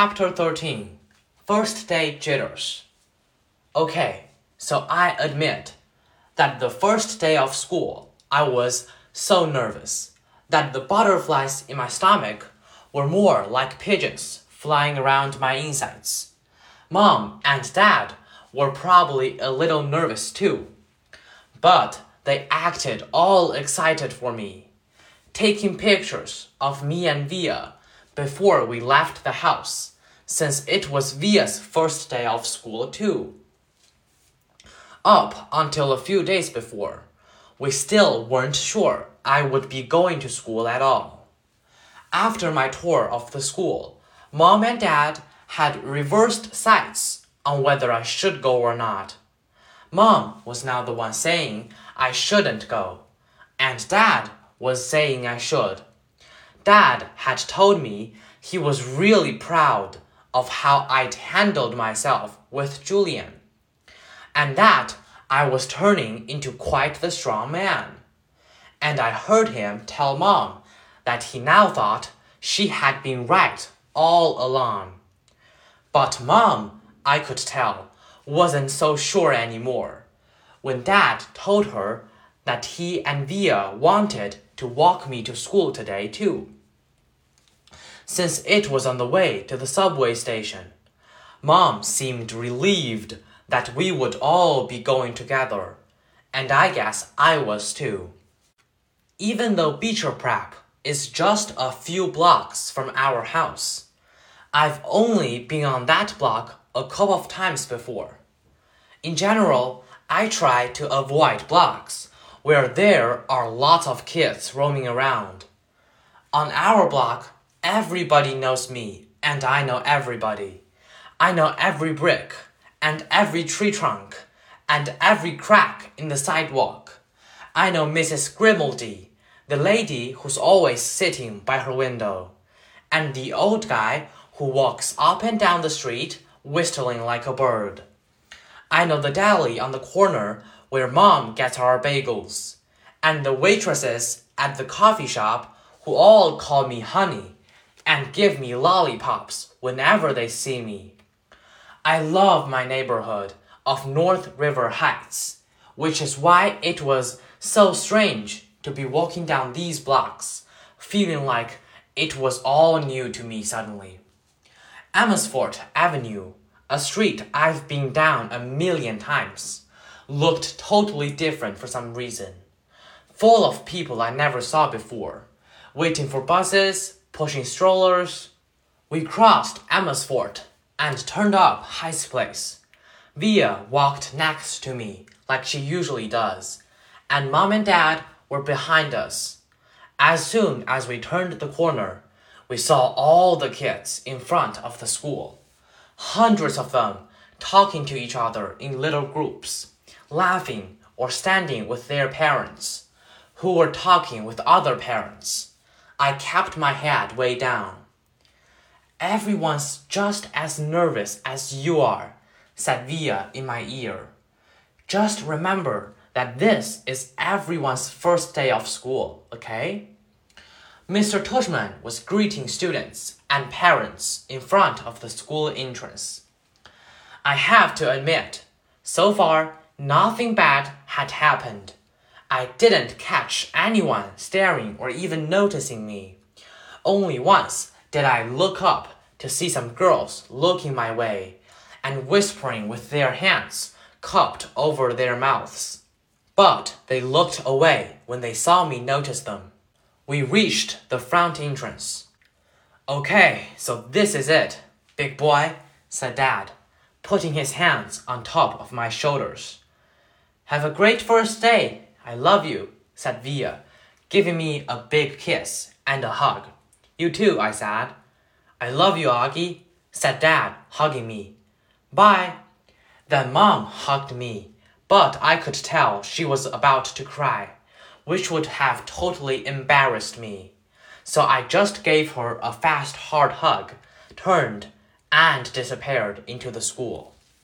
Chapter 13 First Day Jitters. Okay, so I admit that the first day of school, I was so nervous that the butterflies in my stomach were more like pigeons flying around my insides. Mom and Dad were probably a little nervous too, but they acted all excited for me, taking pictures of me and Via before we left the house, since it was Via's first day of school too. Up until a few days before, we still weren't sure I would be going to school at all. After my tour of the school, Mom and Dad had reversed sides on whether I should go or not. Mom was now the one saying I shouldn't go, and Dad was saying I should. Dad had told me he was really proud of how I'd handled myself with Julian, and that I was turning into quite the strong man. And I heard him tell Mom that he now thought she had been right all along. But Mom, I could tell, wasn't so sure anymore when Dad told her that he and Via wanted to walk me to school today, too since it was on the way to the subway station. Mom seemed relieved that we would all be going together, and I guess I was too. Even though Beecher Prep is just a few blocks from our house, I've only been on that block a couple of times before. In general, I try to avoid blocks where there are lots of kids roaming around. On our block, Everybody knows me, and I know everybody. I know every brick, and every tree trunk, and every crack in the sidewalk. I know Mrs. Grimaldi, the lady who's always sitting by her window, and the old guy who walks up and down the street whistling like a bird. I know the deli on the corner where mom gets our bagels, and the waitresses at the coffee shop who all call me honey and give me lollipops whenever they see me. I love my neighborhood of North River Heights, which is why it was so strange to be walking down these blocks, feeling like it was all new to me suddenly. Amesfort Avenue, a street I've been down a million times, looked totally different for some reason. Full of people I never saw before, waiting for buses, pushing strollers. We crossed Amesfort and turned up Heights Place. Via walked next to me like she usually does, and mom and dad were behind us. As soon as we turned the corner, we saw all the kids in front of the school. Hundreds of them talking to each other in little groups, laughing or standing with their parents, who were talking with other parents. I kept my head way down. Everyone's just as nervous as you are, said Via in my ear. Just remember that this is everyone's first day of school, okay? Mr. Tushman was greeting students and parents in front of the school entrance. I have to admit, so far, nothing bad had happened. I didn't catch anyone staring or even noticing me. Only once did I look up to see some girls looking my way and whispering with their hands cupped over their mouths. But they looked away when they saw me notice them. We reached the front entrance. Okay, so this is it, big boy, said Dad, putting his hands on top of my shoulders. Have a great first day, I love you, said Via, giving me a big kiss and a hug. You too, I said. I love you, Augie, said Dad, hugging me. Bye. Then Mom hugged me, but I could tell she was about to cry, which would have totally embarrassed me. So I just gave her a fast, hard hug, turned, and disappeared into the school.